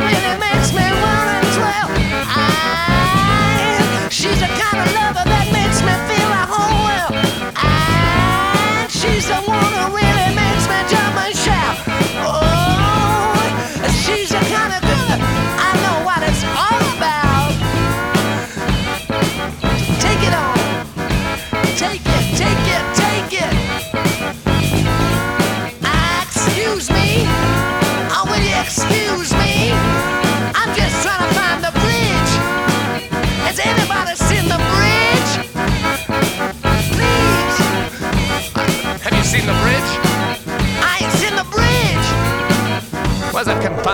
Really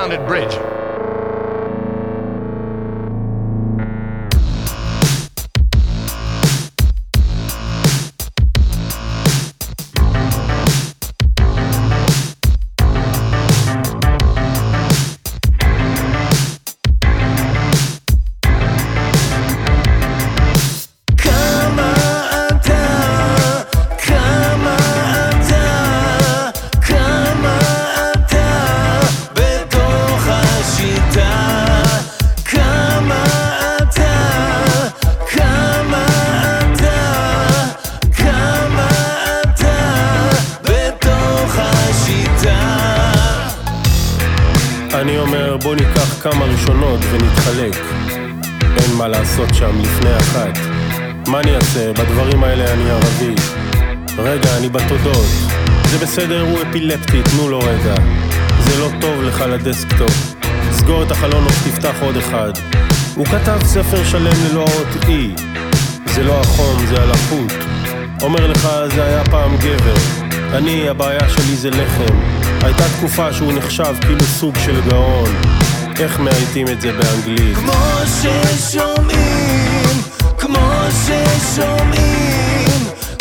Sounded Bridge. ספר שלם ללא האות E זה לא החום, זה הלחות אומר לך, זה היה פעם גבר אני, הבעיה שלי זה לחם הייתה תקופה שהוא נחשב כאילו סוג של גאון איך מאייתים את זה באנגלית? כמו ששומעים, כמו ששומעים,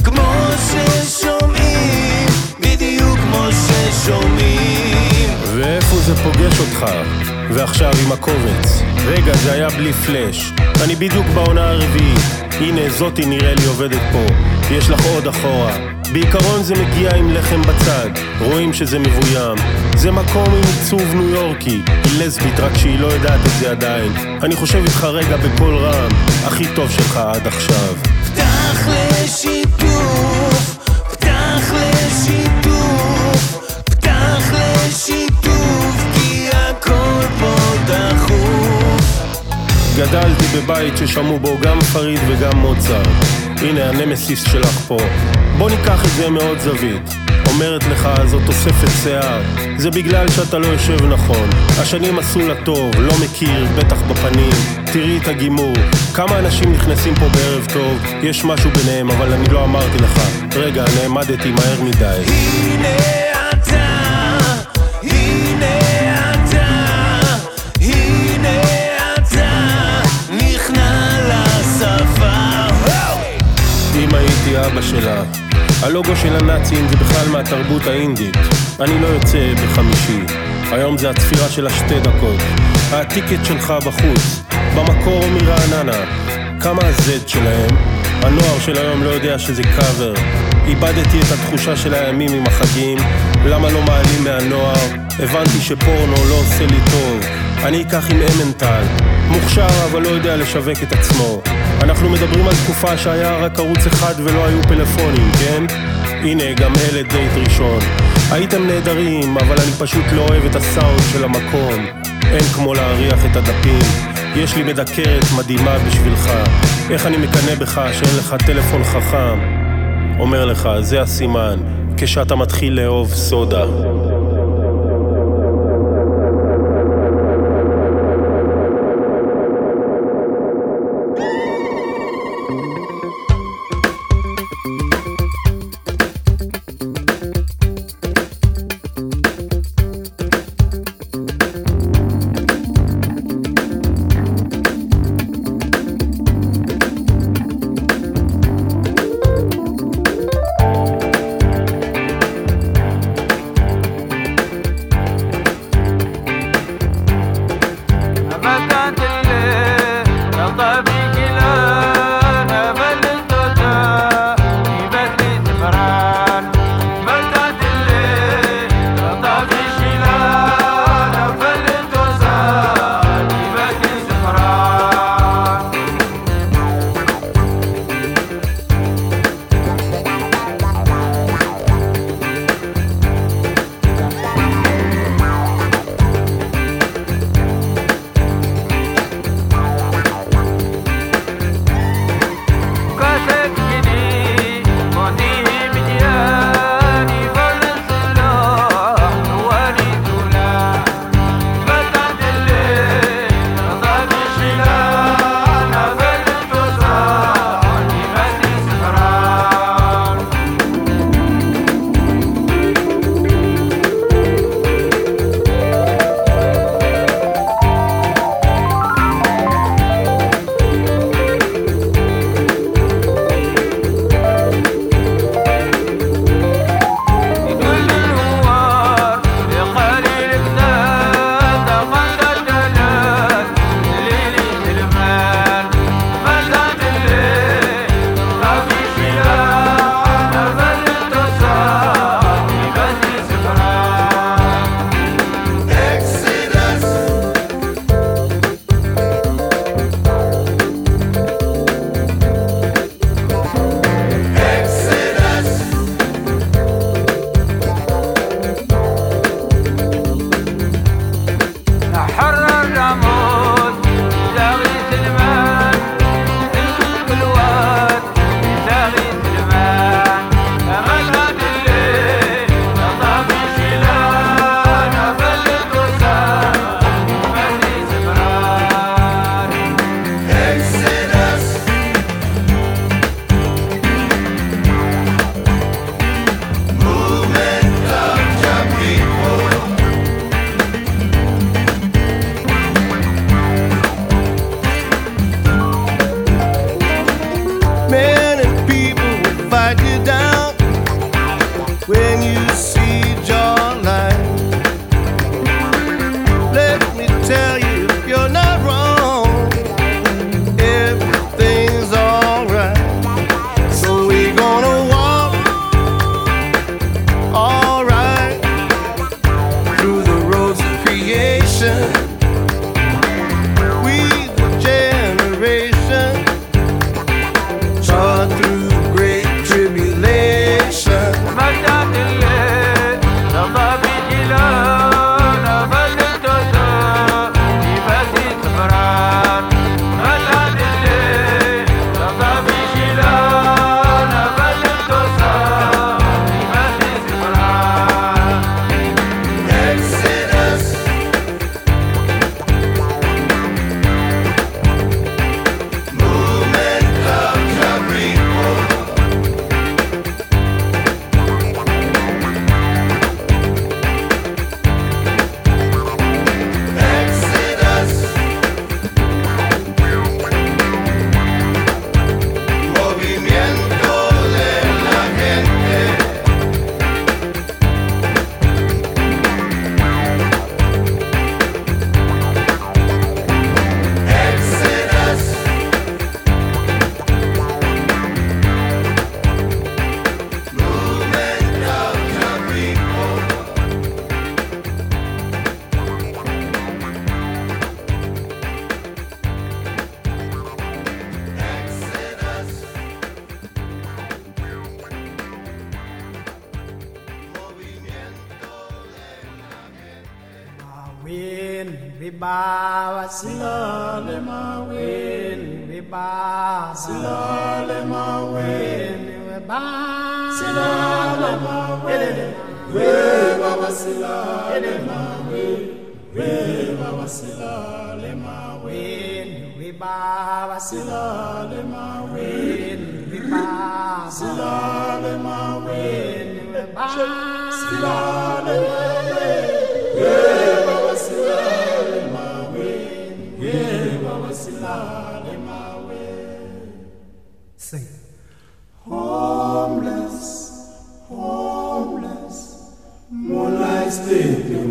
כמו ששומעים, בדיוק כמו ששומעים. ואיפה זה פוגש אותך? ועכשיו עם הקובץ. רגע, זה היה בלי פלאש. אני בדיוק בעונה הרביעית. הנה, זאתי נראה לי עובדת פה. יש לך עוד אחורה. בעיקרון זה מגיע עם לחם בצד. רואים שזה מבוים. זה מקום עם עיצוב ניו יורקי. היא לסבית, רק שהיא לא יודעת את זה עדיין. אני חושב איתך רגע בקול רם. הכי טוב שלך עד עכשיו. גדלתי בבית ששמעו בו גם פריד וגם מוצרט. הנה הנמסיס שלך פה. בוא ניקח את זה מעוד זווית. אומרת לך, זאת תוספת שיער. זה בגלל שאתה לא יושב נכון. השנים עשו לה טוב, לא מכיר, בטח בפנים. תראי את הגימור. כמה אנשים נכנסים פה בערב טוב, יש משהו ביניהם, אבל אני לא אמרתי לך. רגע, נעמדתי מהר מדי. הנה אבא שלה. הלוגו של הנאצים זה בכלל מהתרבות האינדית. אני לא יוצא בחמישי. היום זה הצפירה של השתי דקות. הטיקט שלך בחוץ. במקור מרעננה. כמה ה-Z שלהם? הנוער של היום לא יודע שזה קאבר. איבדתי את התחושה של הימים עם החגים. למה לא מעלים מהנוער? הבנתי שפורנו לא עושה לי טוב. אני אקח עם אמנטל. מוכשר אבל לא יודע לשווק את עצמו. אנחנו מדברים על תקופה שהיה רק ערוץ אחד ולא היו פלאפונים, כן? הנה, גם אלה דייט ראשון. הייתם נהדרים, אבל אני פשוט לא אוהב את הסאונד של המקום. אין כמו להריח את הדפים. יש לי מדקרת מדהימה בשבילך. איך אני מקנא בך שאין לך טלפון חכם. אומר לך, זה הסימן, כשאתה מתחיל לאהוב סודה.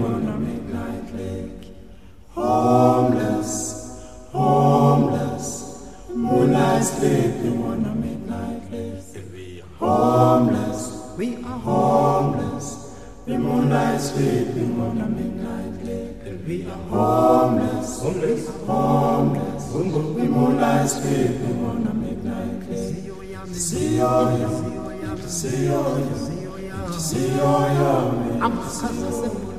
On a midnight lake. Homeless, homeless, moonlight sleeping on a midnight lake. Homeless, we are homeless, the moonlight sleeping on a midnight lake. We are homeless, homeless, homeless, we moonlight sleeping on a midnight lake. See yo, see yo, see yo, I'm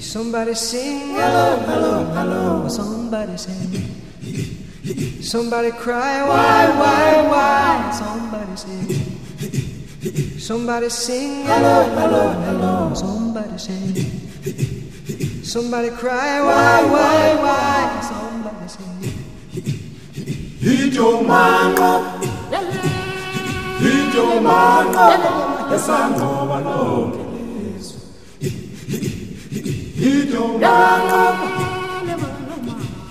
Somebody sing, hello, hello, hello. Somebody sing, somebody cry, why, why, why? Somebody say, somebody sing, hello, hello, hello. Somebody say, somebody cry, why, why, why? Somebody say, Hito mango, hito mango, esangoba lonke lizwe. He don't come.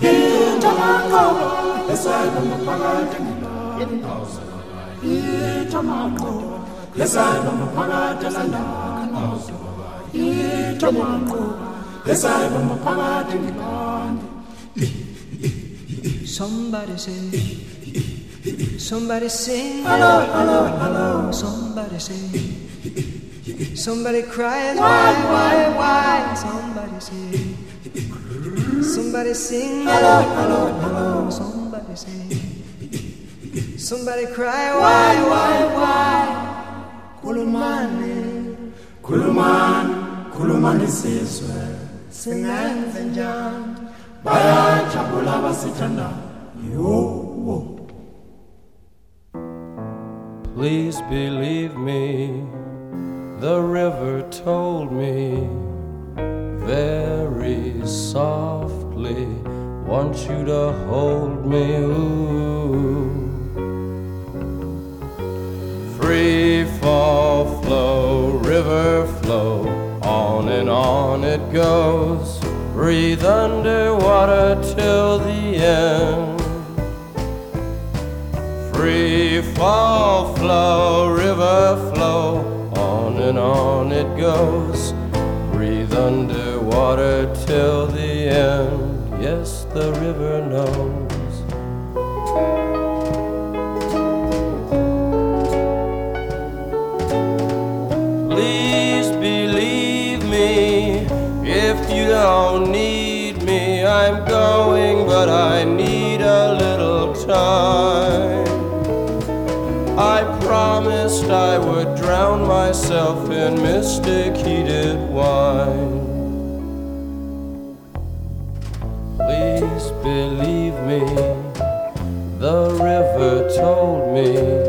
He don't come. That's why I'm a He don't come. Lesana maphakathi landawazwa itho manqoba lesana maphakathi ngibantu Somebody say Somebody say hello hello hello Somebody say somebody cries, why, why, why? Somebody say, somebody sing, hello, hello, hello. Somebody say, somebody cry, why, why, why? Kulumani, kulumani, kulumani sizwe. Singenze njani? Bayajabula abasithandayo. Yo. Please believe me, the river told me very softly, want you to hold me. Ooh. Free fall, flow, river flow, on and on it goes. Breathe underwater till the end. Free fall, flow, river flow, and on it goes. Breathe underwater till the end. Yes, the river knows. Please believe me if you don't need me. I'm going, but I need a little time. I would drown myself in mystic heated wine. Please believe me, The river told me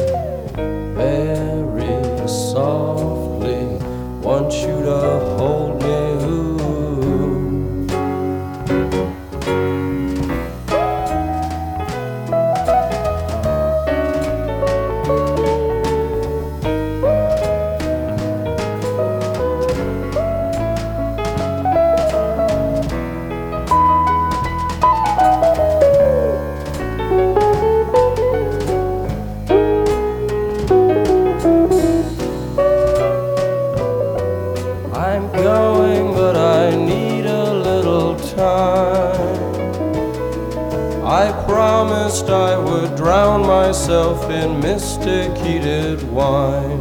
I would drown myself in mystic heated wine.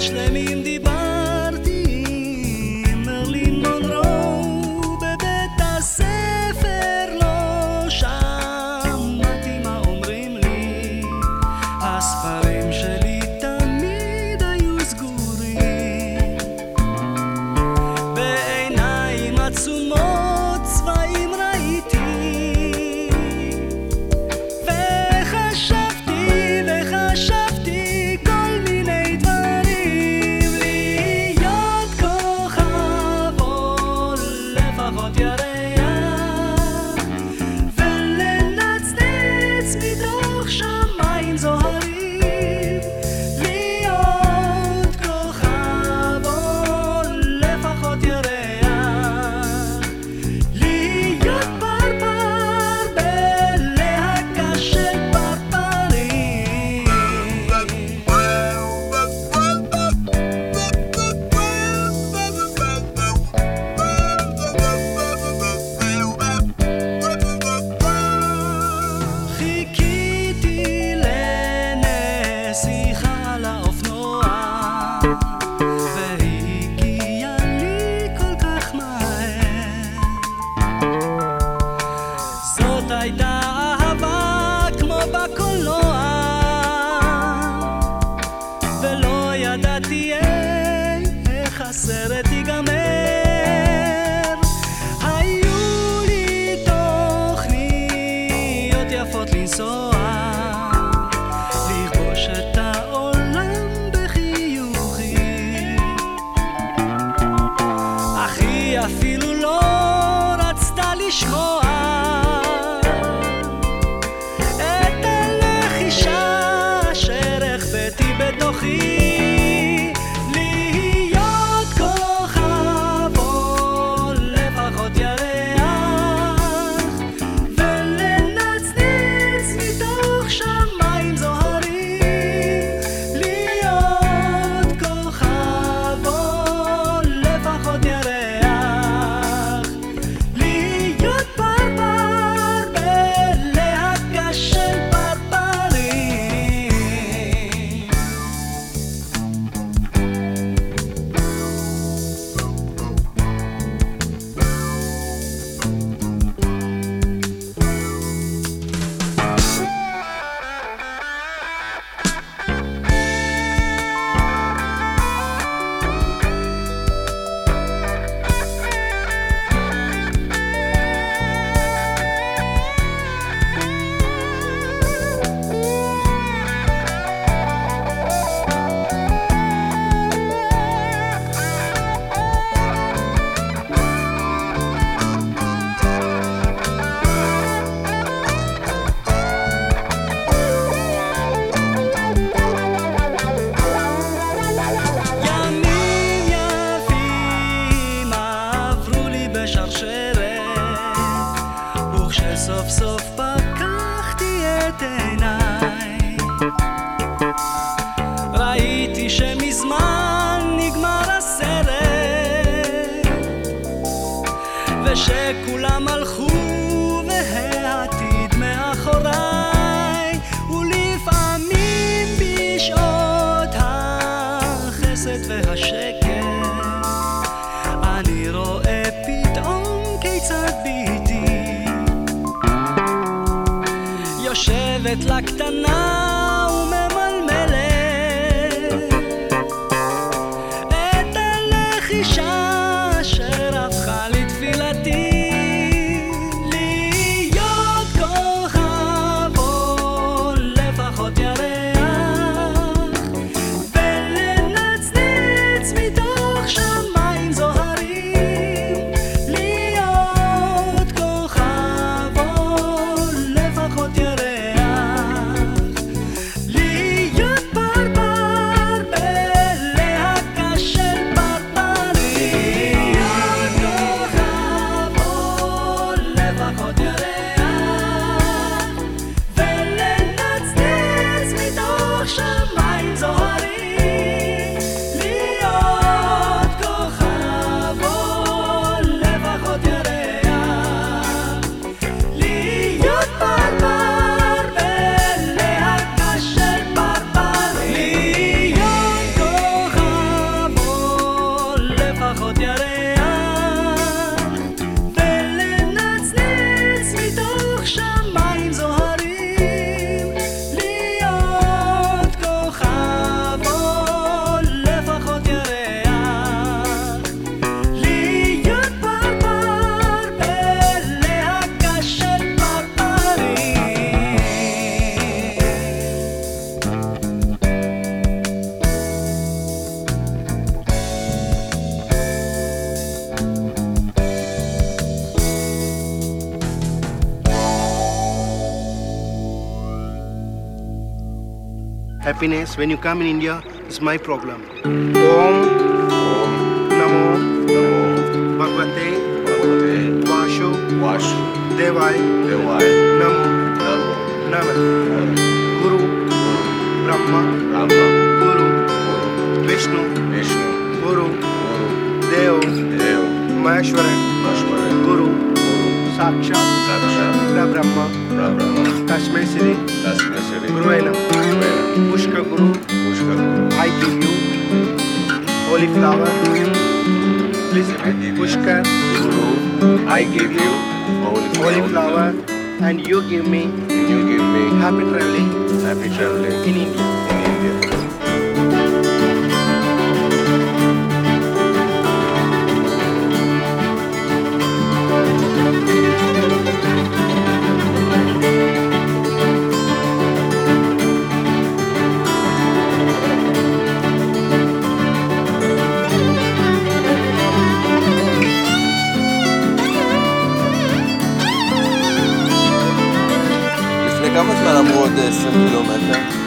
Aç nemim di יושבת לה happiness when you come in India is my problem. Om, Namo, Namo, Bhagavate, Bhagavate, Vasho, Devai, Devai, Namo, Namo, Guru, Brahma, Brahma, Guru, Vishnu, Vishnu, Guru, Deo, Deo, Maheshwaran, Maheshwaran, Guru, Guru, Sakshat, Brahma, Brahma. Kashmir City. Kashmir City. Guru Elam. Pushka Guru. Guru. I give you. Holy flower. Please repeat. Pushka Guru. I give you. Holy And you give me. You give me. Happy traveling. Happy traveling. In India. à 5 h le matin.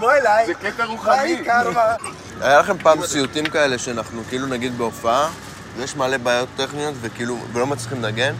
בוא אליי. זה קטע קרמה? היה לכם פעם סיוטים כאלה שאנחנו כאילו נגיד בהופעה, יש מלא בעיות טכניות וכאילו ולא מצליחים לנגן?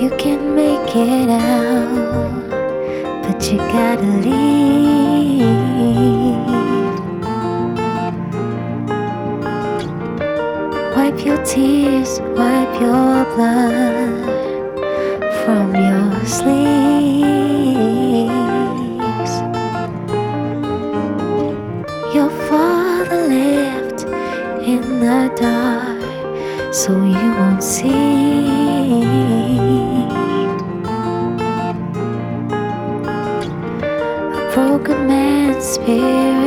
You can make it out, but you gotta leave. Wipe your tears, wipe your blood from your sleeves. Your father left in the dark, so you won't see. here.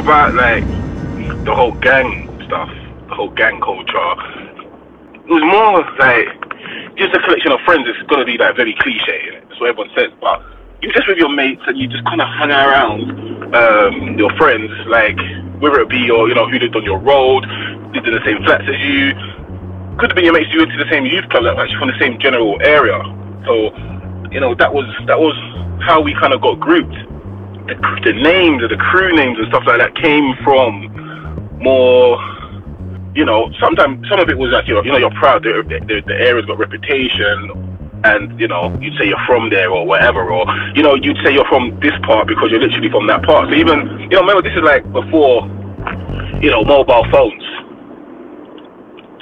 About like the whole gang stuff, the whole gang culture. It was more like just a collection of friends. It's gonna be like very cliche, innit? that's what everyone says. But you just with your mates and you just kind of hang around um, your friends, like whether it be your, you know, who lived on your road, lived in the same flats as you. Could have been your mates you went to the same youth club, like actually from the same general area. So, you know, that was that was how we kind of got grouped. The, the names, of the crew names and stuff like that came from more, you know, sometimes some of it was like, you know, you know, you're proud, the, the, the area's got reputation, and, you know, you'd say you're from there or whatever, or, you know, you'd say you're from this part because you're literally from that part. So even, you know, remember, this is like before, you know, mobile phones.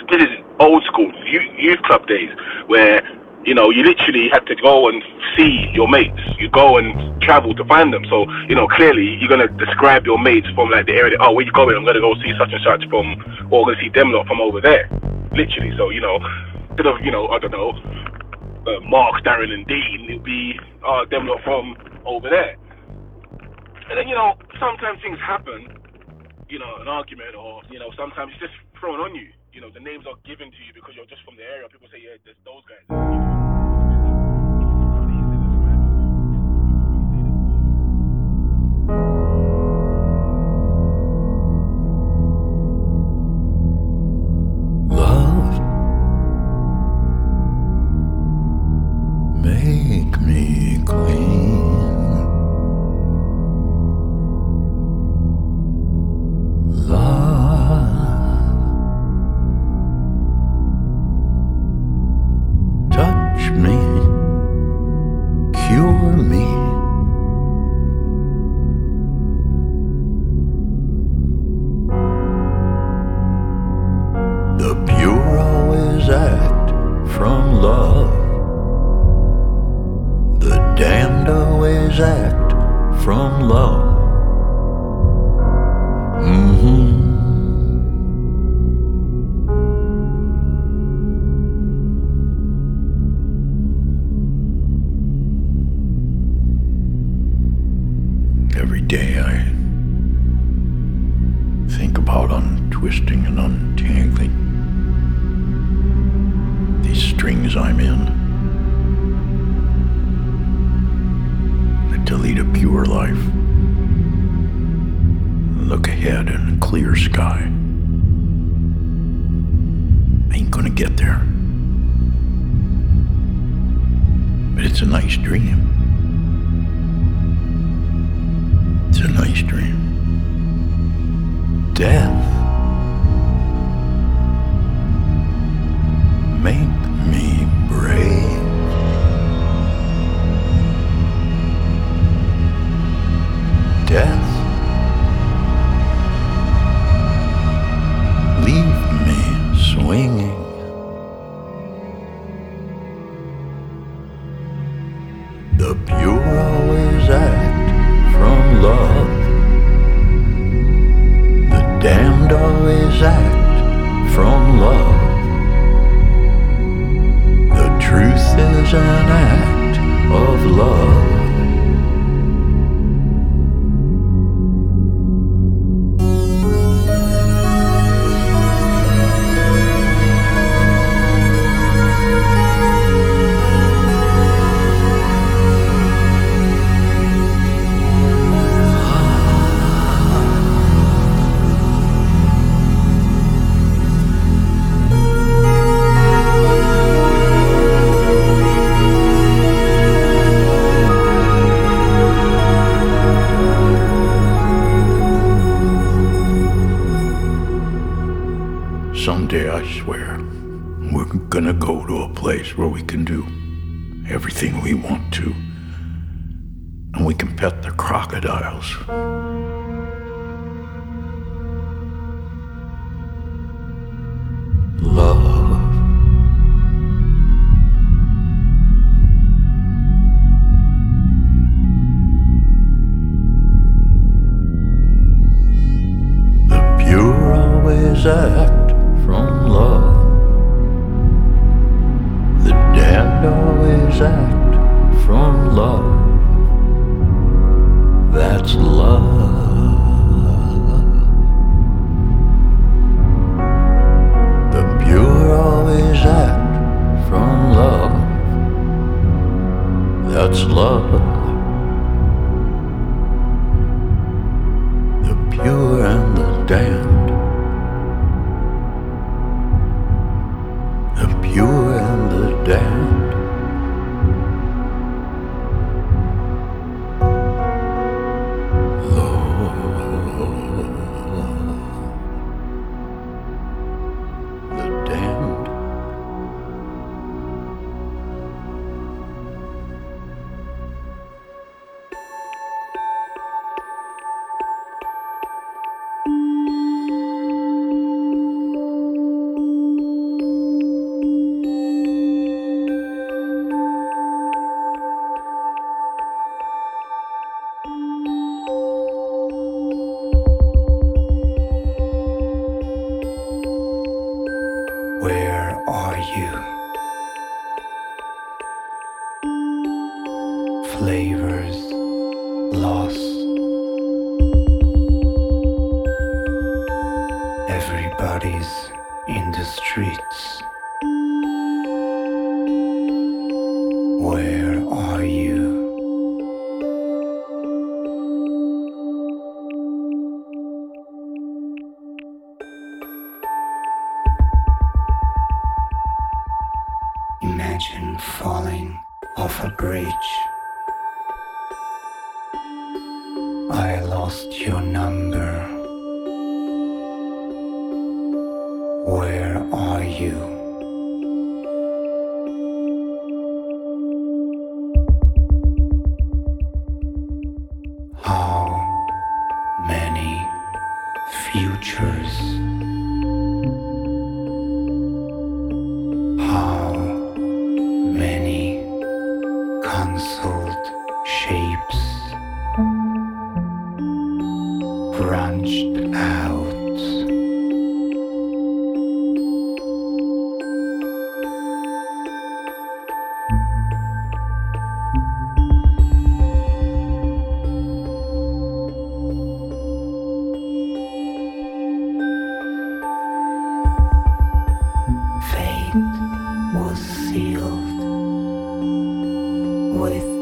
This is old school youth club days where you know you literally had to go and see your mates. You go and travel to find them. So you know clearly you're going to describe your mates from like the area that, oh where you going? I'm going to go see such and such from or going to see them lot from over there. Literally. So you know instead of you know i don't know uh, mark darren and dean it'll be uh them lot from over there. And then you know sometimes things happen you know an argument or you know sometimes it's just thrown on you. You know, the names are given to you because you're just from the area. People say, yeah, there's those guys. We want to. And we can pet the crocodiles. Bermúdez.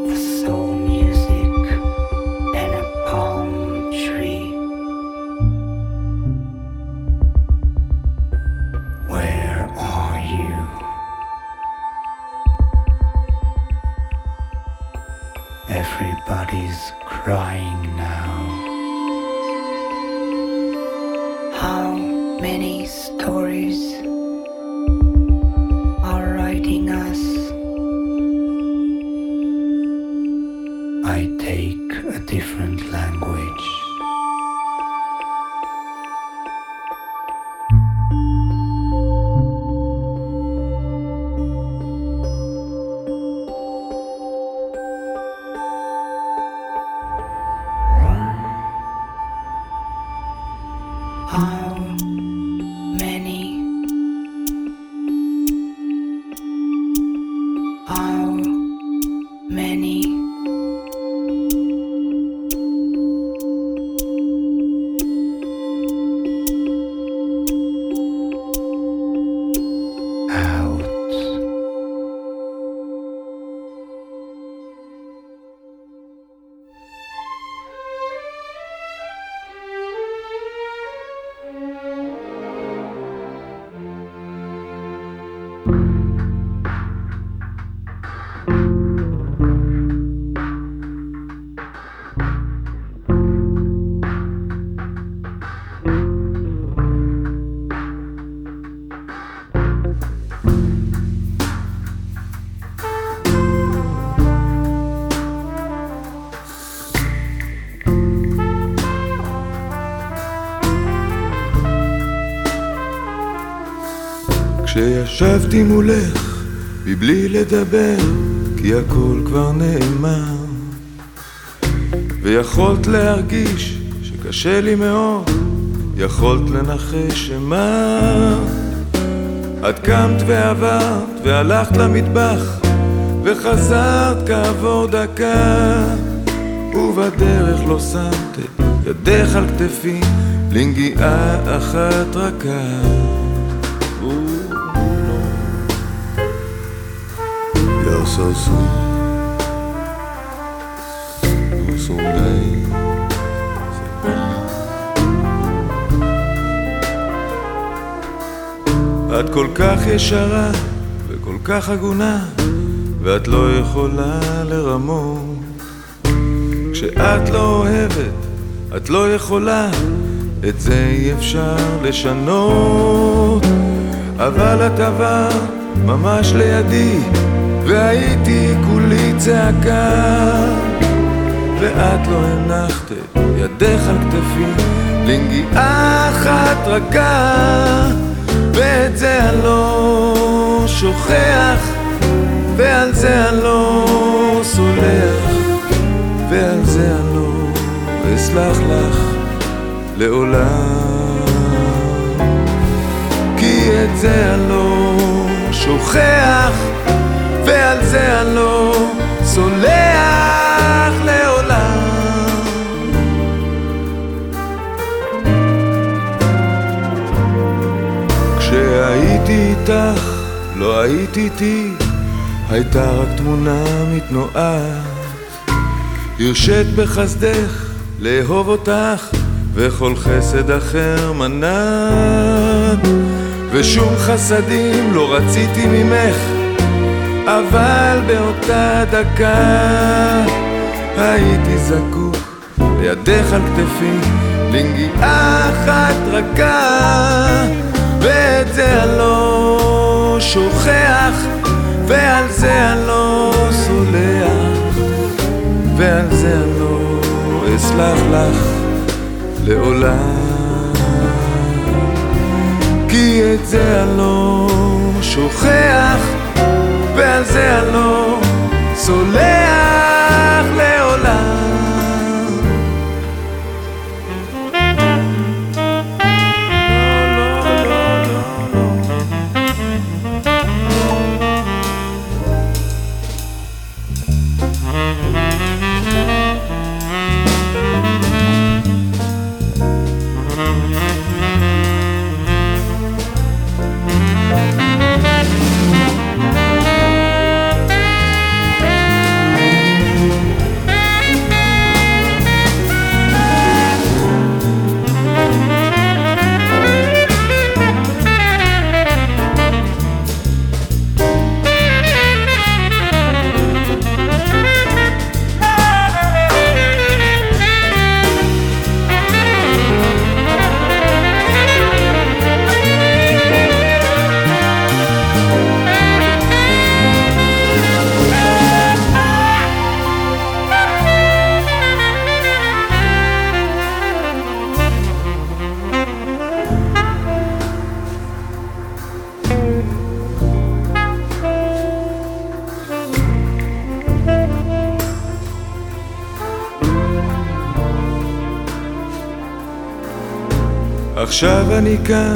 כשישבתי מולך, מבלי לדבר, כי הכל כבר נאמר. ויכולת להרגיש שקשה לי מאוד, יכולת לנחש שמה. את קמת ועברת, והלכת למטבח, וחזרת כעבור דקה. ובדרך לא שמת ידך על כתפי, לנגיעה אחת רכה. You're so sweet, you're so. את כל כך ישרה וכל כך הגונה, ואת לא יכולה לרמות. כשאת לא אוהבת, את לא יכולה, את זה אי אפשר לשנות. אבל את עברת ממש לידי, והייתי כולי צעקה. ואת לא הנחת ידך על כתפי, לנגיעה אחת רכה. ואת זה אני לא שוכח, ועל זה אני לא סולח, ועל זה אני לא אסלח לך לעולם. כי את זה אני לא שוכח, ועל זה אני לא סולח לעולם. כשהייתי איתך, לא היית איתי, הייתה רק תמונה מתנועה. הרשית בחסדך לאהוב אותך, וכל חסד אחר מנעת. ושום חסדים לא רציתי ממך, אבל באותה דקה הייתי זקוק לידך על כתפי, לנגיעה אחת רכה, ואת זה אני לא שוכח, ועל זה אני לא סולח, ועל זה אני לא אסלח לך לעולם. כי את זה אני לא שוכח, ועל זה אני לא סולח לעולם. עכשיו אני כאן,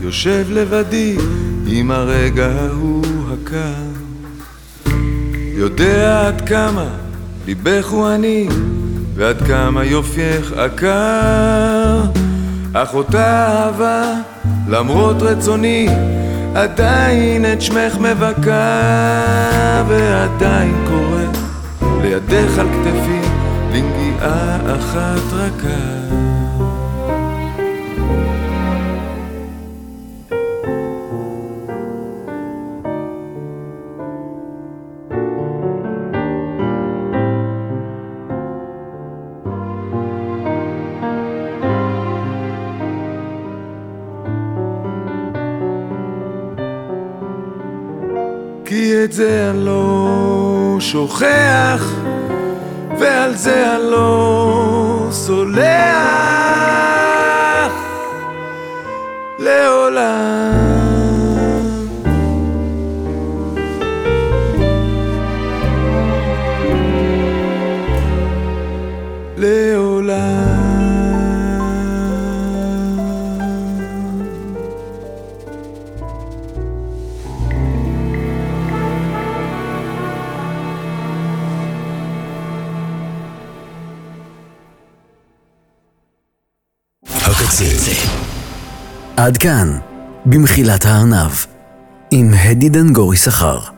יושב לבדי, עם הרגע ההוא הקר. יודע עד כמה ליבך הוא עני, ועד כמה יופייך עקר. אך אותה אהבה, למרות רצוני, עדיין את שמך מבכה, ועדיין קורא לידך על כתפי, לנגיעה אחת רכה. שוכח, ועל זה אני לא סולח לעולם. כאן, במחילת הארנב, עם הדי דנגורי שכר.